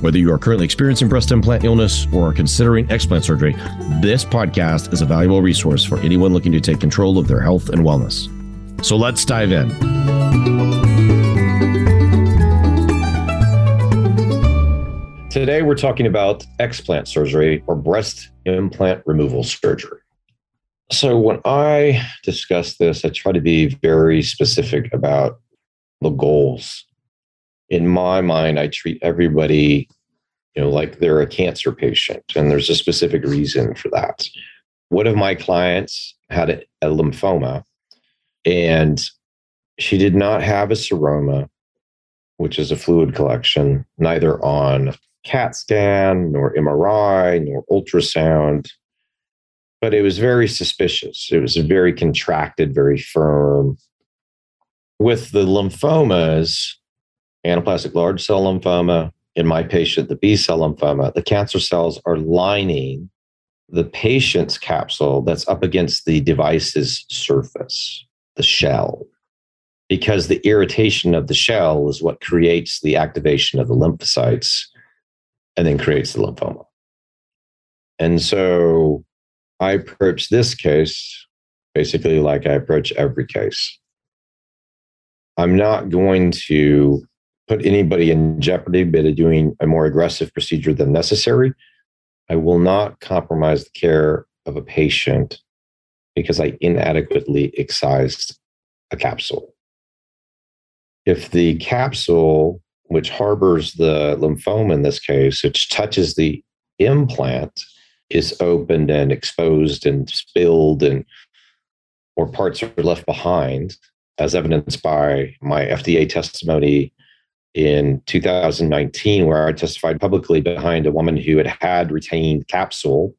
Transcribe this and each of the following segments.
Whether you are currently experiencing breast implant illness or are considering explant surgery, this podcast is a valuable resource for anyone looking to take control of their health and wellness. So let's dive in. Today, we're talking about explant surgery or breast implant removal surgery. So, when I discuss this, I try to be very specific about the goals in my mind, I treat everybody, you know, like they're a cancer patient, and there's a specific reason for that. One of my clients had a, a lymphoma, and she did not have a seroma, which is a fluid collection, neither on CAT scan, nor MRI, nor ultrasound. But it was very suspicious. It was very contracted, very firm. With the lymphomas, anaplastic large cell lymphoma. In my patient, the B cell lymphoma, the cancer cells are lining the patient's capsule that's up against the device's surface, the shell, because the irritation of the shell is what creates the activation of the lymphocytes and then creates the lymphoma. And so I approach this case basically like I approach every case. I'm not going to put anybody in jeopardy by doing a more aggressive procedure than necessary. I will not compromise the care of a patient because I inadequately excised a capsule. If the capsule, which harbors the lymphoma in this case, which touches the implant, is opened and exposed and spilled and or parts are left behind, as evidenced by my FDA testimony in 2019 where I testified publicly behind a woman who had had retained capsule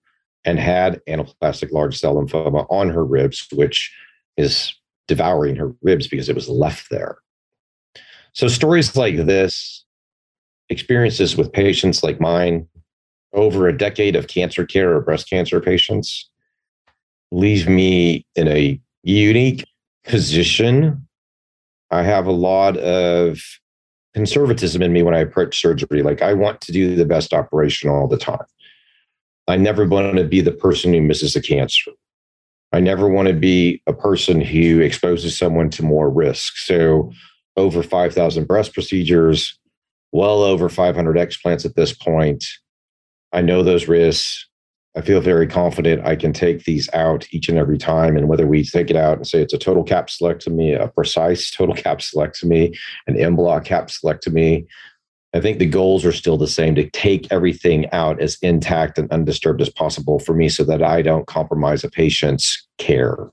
and had anaplastic large cell lymphoma on her ribs, which is devouring her ribs because it was left there. So, stories like this, experiences with patients like mine, over a decade of cancer care or breast cancer patients, leave me in a unique position. I have a lot of conservatism in me when I approach surgery. Like I want to do the best operation all the time. I never want to be the person who misses a cancer. I never want to be a person who exposes someone to more risk. So, over 5,000 breast procedures, well over 500 explants at this point. I know those risks. I feel very confident I can take these out each and every time. And whether we take it out and say it's a total capsulectomy, a precise total capsulectomy, an en bloc capsulectomy, I think the goals are still the same to take everything out as intact and undisturbed as possible for me so that I don't compromise a patient's care.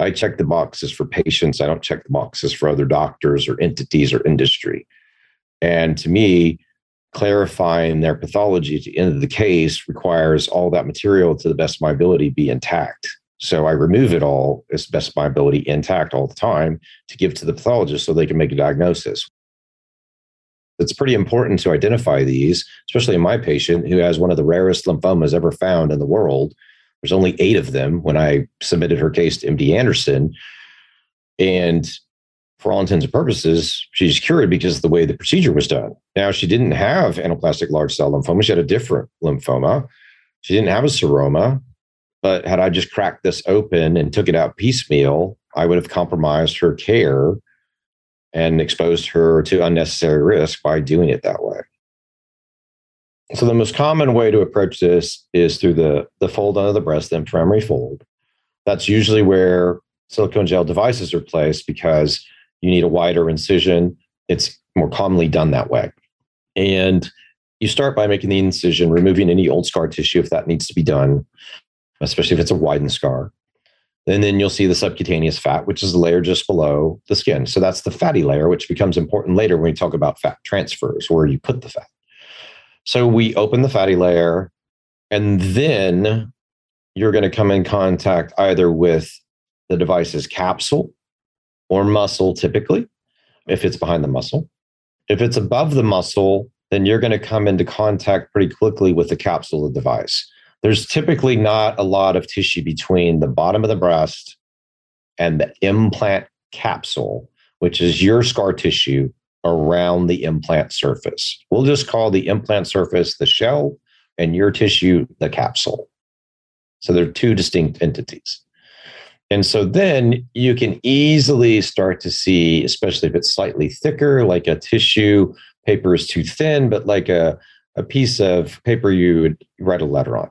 I check the boxes for patients. I don't check the boxes for other doctors or entities or industry. And to me, clarifying their pathology at the end of the case requires all that material to the best of my ability be intact. So I remove it all as best of my ability intact all the time to give to the pathologist so they can make a diagnosis. It's pretty important to identify these, especially in my patient who has one of the rarest lymphomas ever found in the world. There's only eight of them when I submitted her case to MD Anderson. And for all intents and purposes, she's cured because of the way the procedure was done. Now, she didn't have anaplastic large cell lymphoma. She had a different lymphoma. She didn't have a seroma. But had I just cracked this open and took it out piecemeal, I would have compromised her care and exposed her to unnecessary risk by doing it that way. So, the most common way to approach this is through the, the fold under the breast, the inframammary fold. That's usually where silicone gel devices are placed because you need a wider incision. It's more commonly done that way. And you start by making the incision, removing any old scar tissue if that needs to be done, especially if it's a widened scar. And then you'll see the subcutaneous fat, which is the layer just below the skin. So that's the fatty layer, which becomes important later when we talk about fat transfers, where you put the fat. So we open the fatty layer, and then you're going to come in contact either with the device's capsule or muscle, typically, if it's behind the muscle. If it's above the muscle, then you're going to come into contact pretty quickly with the capsule of the device. There's typically not a lot of tissue between the bottom of the breast and the implant capsule, which is your scar tissue around the implant surface. We'll just call the implant surface the shell and your tissue the capsule. So they're two distinct entities. And so then you can easily start to see, especially if it's slightly thicker, like a tissue paper is too thin, but like a, a piece of paper you would write a letter on.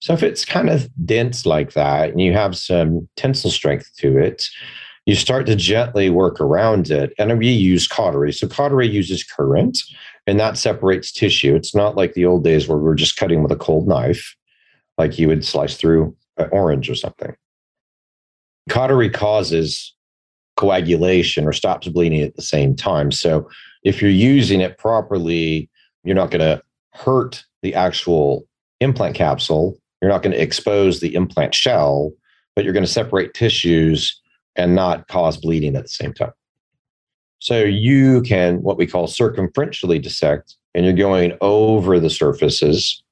So if it's kind of dense like that and you have some tensile strength to it, you start to gently work around it. And we use cautery. So cautery uses current and that separates tissue. It's not like the old days where we're just cutting with a cold knife, like you would slice through an orange or something. Cautery causes coagulation or stops bleeding at the same time. So if you're using it properly, you're not going to hurt the actual implant capsule. You're not going to expose the implant shell, but you're going to separate tissues and not cause bleeding at the same time. So you can what we call circumferentially dissect, and you're going over the surfaces.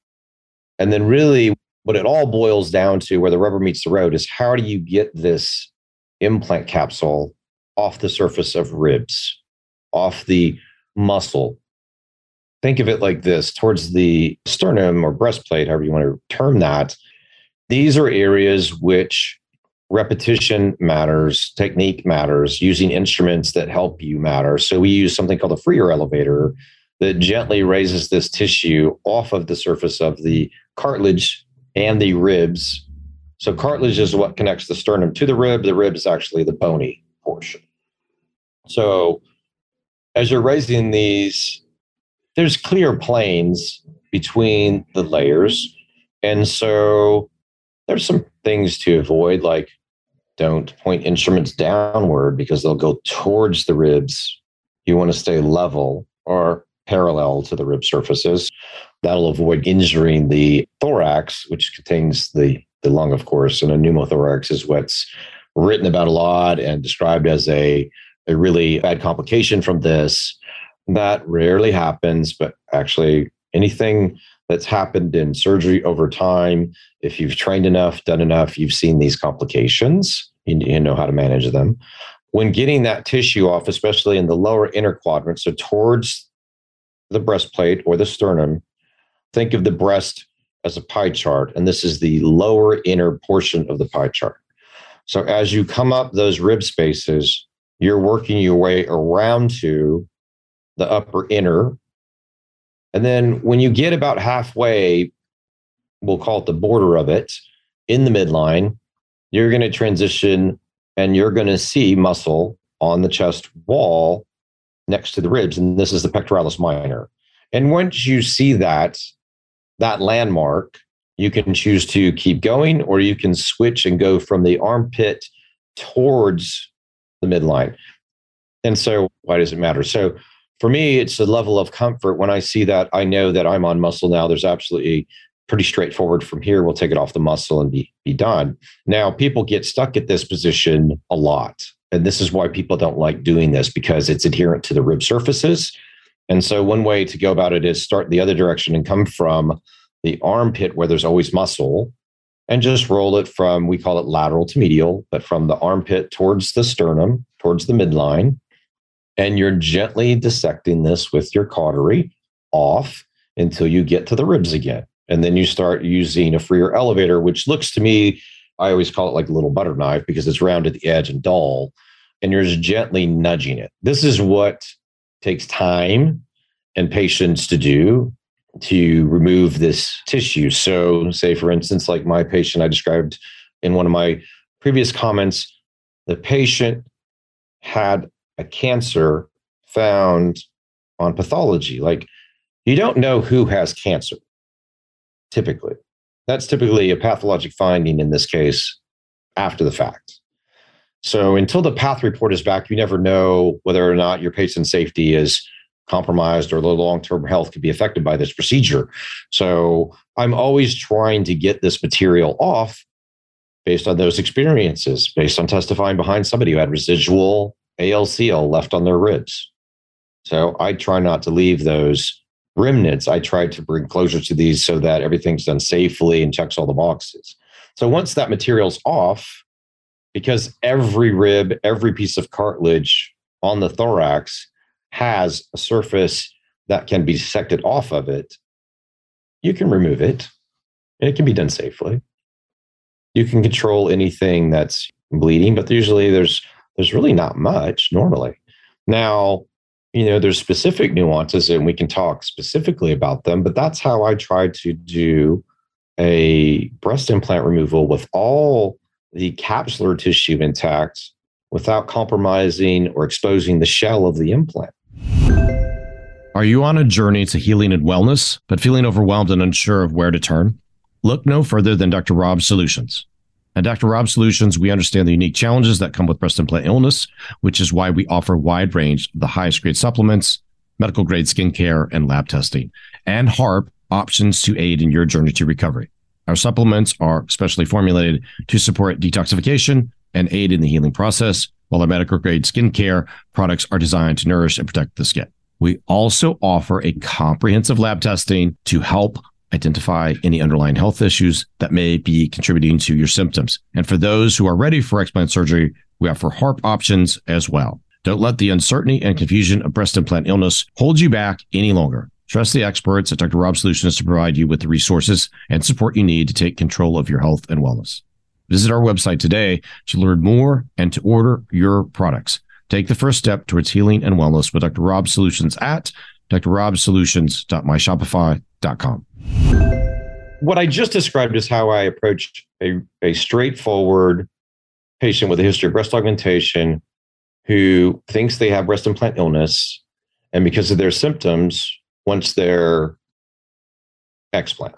And then really what it all boils down to where the rubber meets the road is how do you get this implant capsule off the surface of ribs, off the muscle. Think of it like this towards the sternum or breastplate, however you want to term that. These are areas which repetition matters, technique matters, using instruments that help you matter. So we use something called a freer elevator that gently raises this tissue off of the surface of the cartilage and the ribs. So cartilage is what connects the sternum to the rib. The rib is actually the bony portion. So as you're raising these, there's clear planes between the layers. And so there's some things to avoid, like don't point instruments downward because they'll go towards the ribs. You want to stay level or parallel to the rib surfaces. That'll avoid injuring the thorax, which contains the, the lung, of course. And a pneumothorax is what's written about a lot and described as a, a really bad complication from this. That rarely happens, but actually, anything that's happened in surgery over time, if you've trained enough, done enough, you've seen these complications, you, you know how to manage them. When getting that tissue off, especially in the lower inner quadrant, so towards the breastplate or the sternum, think of the breast as a pie chart, and this is the lower inner portion of the pie chart. So as you come up those rib spaces, you're working your way around to the upper inner. And then when you get about halfway, we'll call it the border of it, in the midline, you're going to transition and you're going to see muscle on the chest wall next to the ribs. And this is the pectoralis minor. And once you see that, that landmark, you can choose to keep going or you can switch and go from the armpit towards the midline. And so, why does it matter? So, for me, it's a level of comfort when I see that I know that I'm on muscle now. There's absolutely pretty straightforward from here. We'll take it off the muscle and be, be done. Now, people get stuck at this position a lot. And this is why people don't like doing this because it's adherent to the rib surfaces. And so, one way to go about it is start the other direction and come from the armpit where there's always muscle and just roll it from, we call it lateral to medial, but from the armpit towards the sternum, towards the midline. And you're gently dissecting this with your cautery off until you get to the ribs again. And then you start using a freer elevator, which looks to me, I always call it like a little butter knife because it's round at the edge and dull. And you're just gently nudging it. This is what takes time and patience to do to remove this tissue. So, say for instance, like my patient I described in one of my previous comments, the patient had a cancer found on pathology. Like, you don't know who has cancer typically. That's typically a pathologic finding in this case after the fact. So, until the path report is back, you never know whether or not your patient's safety is compromised or the long term health could be affected by this procedure. So I'm always trying to get this material off based on those experiences, based on testifying behind somebody who had residual ALCL left on their ribs. So I try not to leave those remnants. I try to bring closure to these so that everything's done safely and checks all the boxes. So once that material's off, because every rib, every piece of cartilage on the thorax has a surface that can be dissected off of it, you can remove it and it can be done safely. You can control anything that's bleeding, but usually there's there's really not much normally. Now, you know, there's specific nuances and we can talk specifically about them, but that's how I try to do a breast implant removal with all the capsular tissue intact without compromising or exposing the shell of the implant. Are you on a journey to healing and wellness, but feeling overwhelmed and unsure of where to turn? Look no further than Dr. Rob Solutions. At Dr. Rob Solutions, we understand the unique challenges that come with breast implant illness, which is why we offer a wide range of the highest grade supplements, medical grade skincare, and lab testing, and HARP options to aid in your journey to recovery. Our supplements are specially formulated to support detoxification and aid in the healing process, while our medical grade skincare products are designed to nourish and protect the skin. We also offer a comprehensive lab testing to help identify any underlying health issues that may be contributing to your symptoms. And for those who are ready for explant surgery, we offer HARP options as well. Don't let the uncertainty and confusion of breast implant illness hold you back any longer. Trust the experts at Dr. Rob Solutions to provide you with the resources and support you need to take control of your health and wellness. Visit our website today to learn more and to order your products. Take the first step towards healing and wellness with Dr. Rob Solutions at drrobsolutions.myshopify.com. What I just described is how I approach a, a straightforward patient with a history of breast augmentation who thinks they have breast implant illness. And because of their symptoms, wants their explant.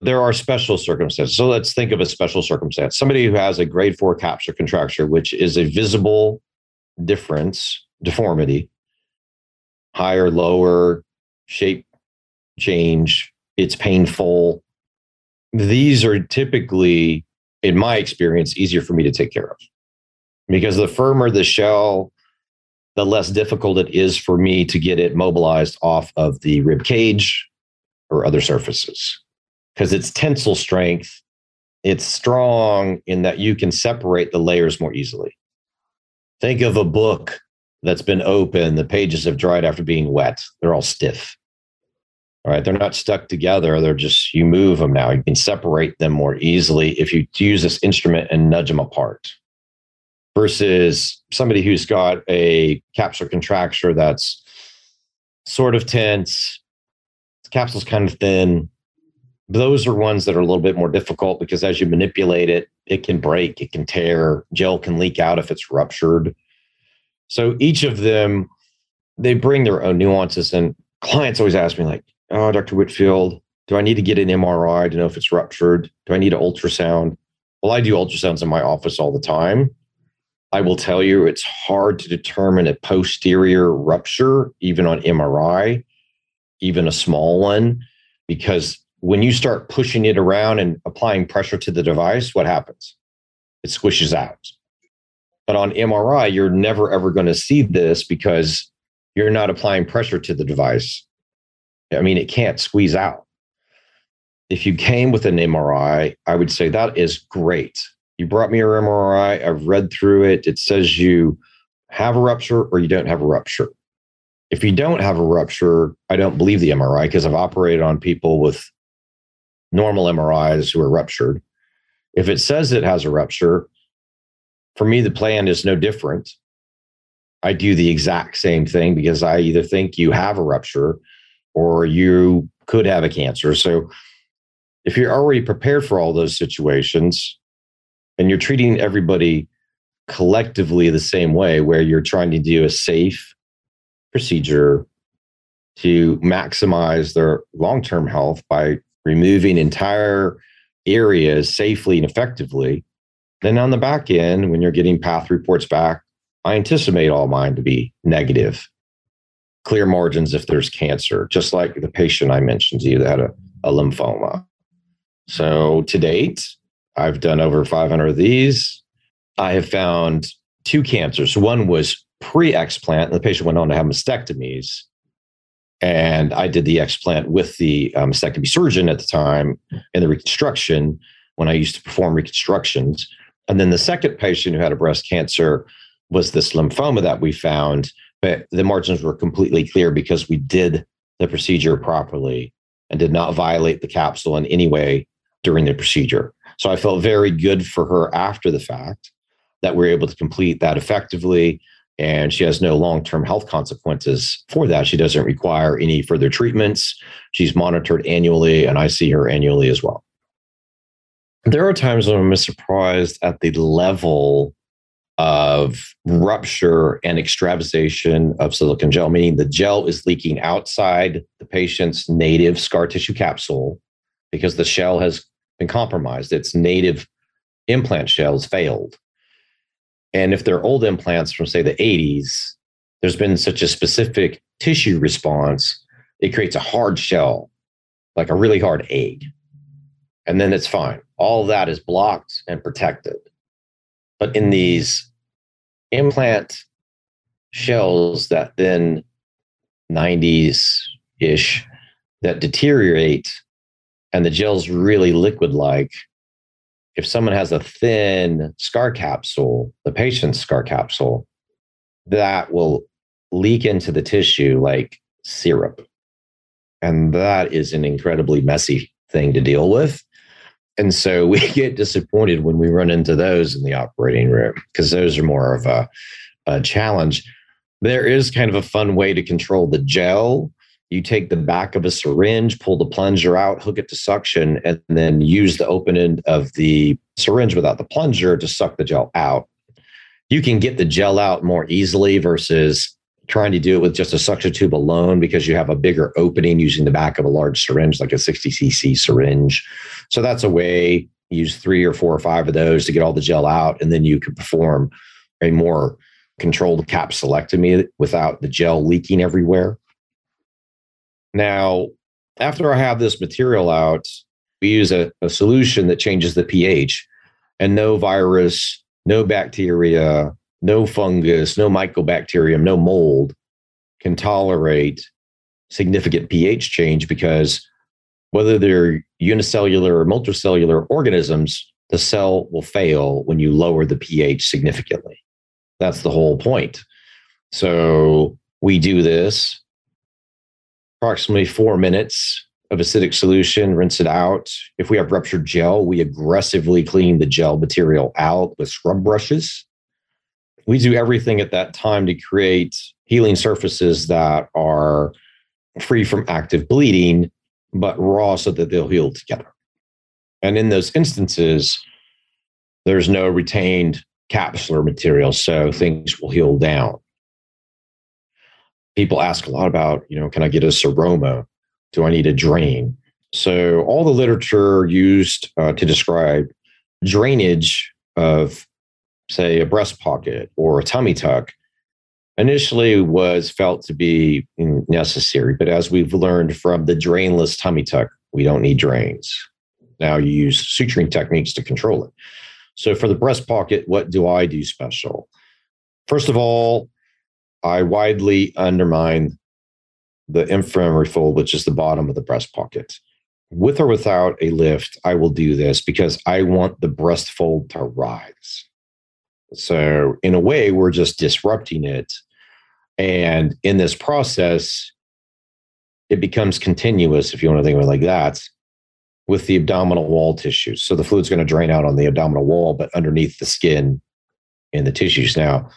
There are special circumstances. So let's think of a special circumstance. Somebody who has a grade four capsular contracture, which is a visible difference, deformity, higher, lower, shape change, it's painful. These are typically, in my experience, easier for me to take care of because the firmer the shell, the less difficult it is for me to get it mobilized off of the rib cage or other surfaces because it's tensile strength. It's strong in that you can separate the layers more easily. Think of a book that's been open, the pages have dried after being wet, they're all stiff. All right, they're not stuck together. They're just, you move them now. You can separate them more easily if you use this instrument and nudge them apart versus somebody who's got a capsular contracture that's sort of tense, the capsule's kind of thin. Those are ones that are a little bit more difficult because as you manipulate it, it can break, it can tear, gel can leak out if it's ruptured. So each of them, they bring their own nuances. And clients always ask me, like, oh, Dr. Whitfield, do I need to get an MRI to know if it's ruptured? Do I need an ultrasound? Well, I do ultrasounds in my office all the time. I will tell you it's hard to determine a posterior rupture, even on MRI, even a small one, because when you start pushing it around and applying pressure to the device, what happens? It squishes out. But on MRI, you're never ever going to see this because you're not applying pressure to the device. I mean, it can't squeeze out. If you came with an MRI, I would say that is great. You brought me your MRI. I've read through it. It says you have a rupture or you don't have a rupture. If you don't have a rupture, I don't believe the MRI because I've operated on people with normal MRIs who are ruptured. If it says it has a rupture, for me, the plan is no different. I do the exact same thing because I either think you have a rupture or you could have a cancer. So if you're already prepared for all those situations and you're treating everybody collectively the same way, where you're trying to do a safe procedure to maximize their long term health by removing entire areas safely and effectively, then on the back end, when you're getting path reports back, I anticipate all mine to be negative clear margins if there's cancer, just like the patient I mentioned to you that had a, a lymphoma. So to date, I've done over 500 of these. I have found two cancers. One was pre explant, and the patient went on to have mastectomies. And I did the explant with the um, mastectomy surgeon at the time in the reconstruction when I used to perform reconstructions. And then the second patient who had a breast cancer was this lymphoma that we found, but the margins were completely clear because we did the procedure properly and did not violate the capsule in any way during the procedure. So I felt very good for her after the fact that we are able to complete that effectively. And she has no long term health consequences for that. She doesn't require any further treatments. She's monitored annually, and I see her annually as well. There are times when I'm surprised at the level of rupture and extravasation of silicone gel, meaning the gel is leaking outside the patient's native scar tissue capsule because the shell has been compromised. Its native implant shells failed. And if they're old implants from, say, the 80s, there's been such a specific tissue response, it creates a hard shell, like a really hard egg. And then it's fine. All that is blocked and protected. But in these implant shells that then 90s ish that deteriorate and the gel's really liquid like, if someone has a thin scar capsule, the patient's scar capsule, that will leak into the tissue like syrup. And that is an incredibly messy thing to deal with. And so we get disappointed when we run into those in the operating room because those are more of a, a challenge. There is kind of a fun way to control the gel you take the back of a syringe, pull the plunger out, hook it to suction, and then use the open end of the syringe without the plunger to suck the gel out. You can get the gel out more easily versus trying to do it with just a suction tube alone because you have a bigger opening using the back of a large syringe, like a 60 cc syringe. So that's a way. Use three or four or five of those to get all the gel out, and then you can perform a more controlled capsulectomy without the gel leaking everywhere. Now, after I have this material out, we use a, a solution that changes the pH and no virus, no bacteria, no fungus, no mycobacterium, no mold can tolerate significant pH change because whether they're unicellular or multicellular organisms, the cell will fail when you lower the pH significantly. That's the whole point. So we do this approximately four minutes of acidic solution, rinse it out. If we have ruptured gel, we aggressively clean the gel material out with scrub brushes. We do everything at that time to create healing surfaces that are free from active bleeding, but raw so that they'll heal together. And in those instances, there's no retained capsular material, so things will heal down people ask a lot about, you know, can I get a seroma? Do I need a drain? So all the literature used uh, to describe drainage of, say, a breast pocket or a tummy tuck initially was felt to be necessary. But as we've learned from the drainless tummy tuck, we don't need drains. Now you use suturing techniques to control it. So for the breast pocket, what do I do special? First of all, I widely undermine the inframammary fold, which is the bottom of the breast pocket. With or without a lift, I will do this because I want the breast fold to rise. So, in a way, we're just disrupting it. And in this process, it becomes continuous, if you want to think of it like that, with the abdominal wall tissues. So the fluid's going to drain out on the abdominal wall, but underneath the skin and the tissues. Now,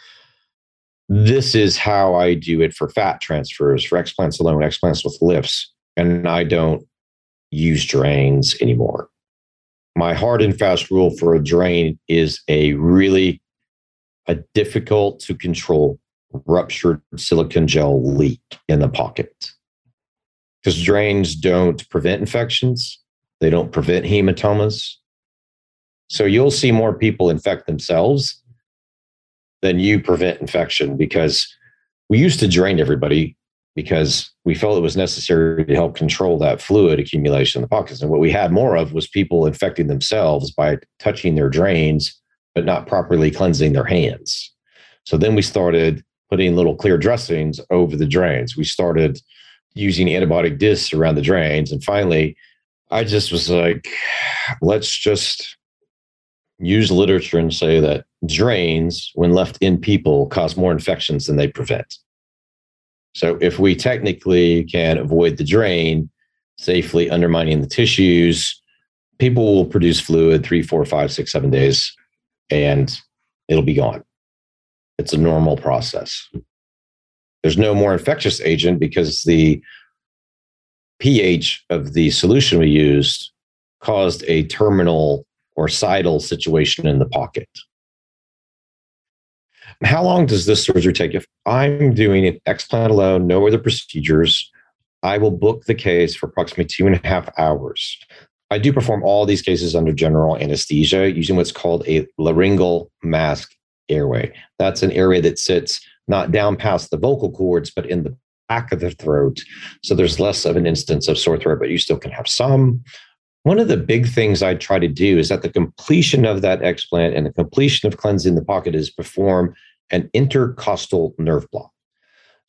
this is how I do it for fat transfers, for explants alone, explants with lifts. And I don't use drains anymore. My hard and fast rule for a drain is a really a difficult to control ruptured silicone gel leak in the pocket. Because drains don't prevent infections, they don't prevent hematomas. So you'll see more people infect themselves than you prevent infection because we used to drain everybody because we felt it was necessary to help control that fluid accumulation in the pockets. And what we had more of was people infecting themselves by touching their drains, but not properly cleansing their hands. So then we started putting little clear dressings over the drains. We started using antibiotic discs around the drains. And finally, I just was like, let's just use literature and say that drains, when left in people, cause more infections than they prevent. So if we technically can avoid the drain, safely undermining the tissues, people will produce fluid three, four, five, six, seven days, and it'll be gone. It's a normal process. There's no more infectious agent because the pH of the solution we used caused a terminal or cidal situation in the pocket. How long does this surgery take? If I'm doing an explant alone, no other procedures, I will book the case for approximately two and a half hours. I do perform all these cases under general anesthesia using what's called a laryngeal mask airway. That's an airway that sits not down past the vocal cords, but in the back of the throat. So there's less of an instance of sore throat, but you still can have some. One of the big things I try to do is at the completion of that explant and the completion of cleansing the pocket is perform an intercostal nerve block.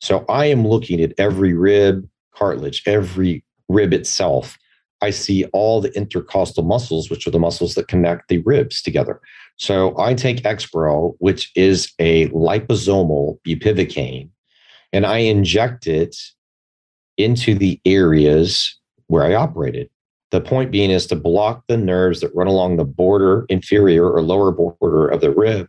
So I am looking at every rib, cartilage, every rib itself. I see all the intercostal muscles, which are the muscles that connect the ribs together. So I take Exparel, which is a liposomal bupivacaine, and I inject it into the areas where I operated. The point being is to block the nerves that run along the border, inferior or lower border of the rib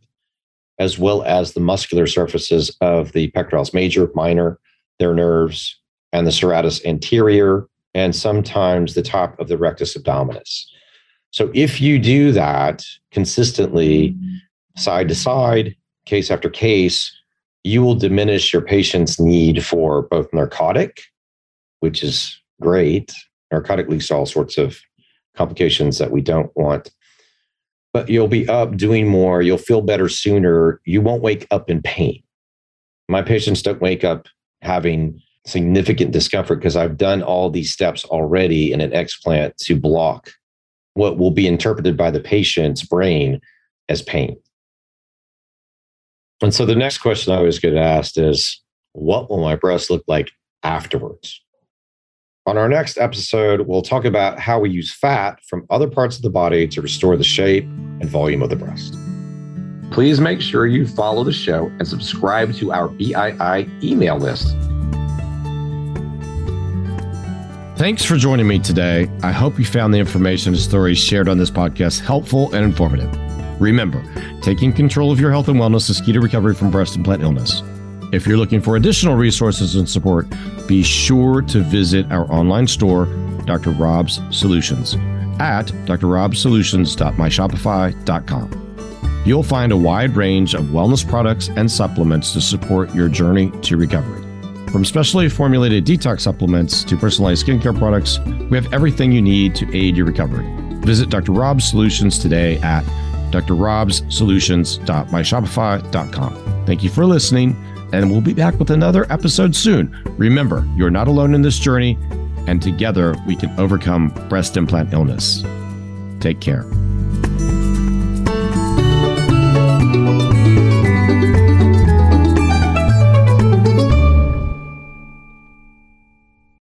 as well as the muscular surfaces of the pectoralis major, minor, their nerves, and the serratus anterior, and sometimes the top of the rectus abdominis. So if you do that consistently, side to side, case after case, you will diminish your patient's need for both narcotic, which is great. Narcotic leads to all sorts of complications that we don't want but you'll be up doing more. You'll feel better sooner. You won't wake up in pain. My patients don't wake up having significant discomfort because I've done all these steps already in an explant to block what will be interpreted by the patient's brain as pain. And so the next question I always get asked is, what will my breast look like afterwards? On our next episode, we'll talk about how we use fat from other parts of the body to restore the shape and volume of the breast. Please make sure you follow the show and subscribe to our BII email list. Thanks for joining me today. I hope you found the information and stories shared on this podcast helpful and informative. Remember, taking control of your health and wellness is key to recovery from breast implant illness. If you're looking for additional resources and support, be sure to visit our online store, Dr. Rob's Solutions, at drrobsolutions.myshopify.com. You'll find a wide range of wellness products and supplements to support your journey to recovery. From specially formulated detox supplements to personalized skincare products, we have everything you need to aid your recovery. Visit Dr. Rob's Solutions today at drrobsolutions.myshopify.com. Thank you for listening and we'll be back with another episode soon. Remember, you're not alone in this journey, and together we can overcome breast implant illness. Take care.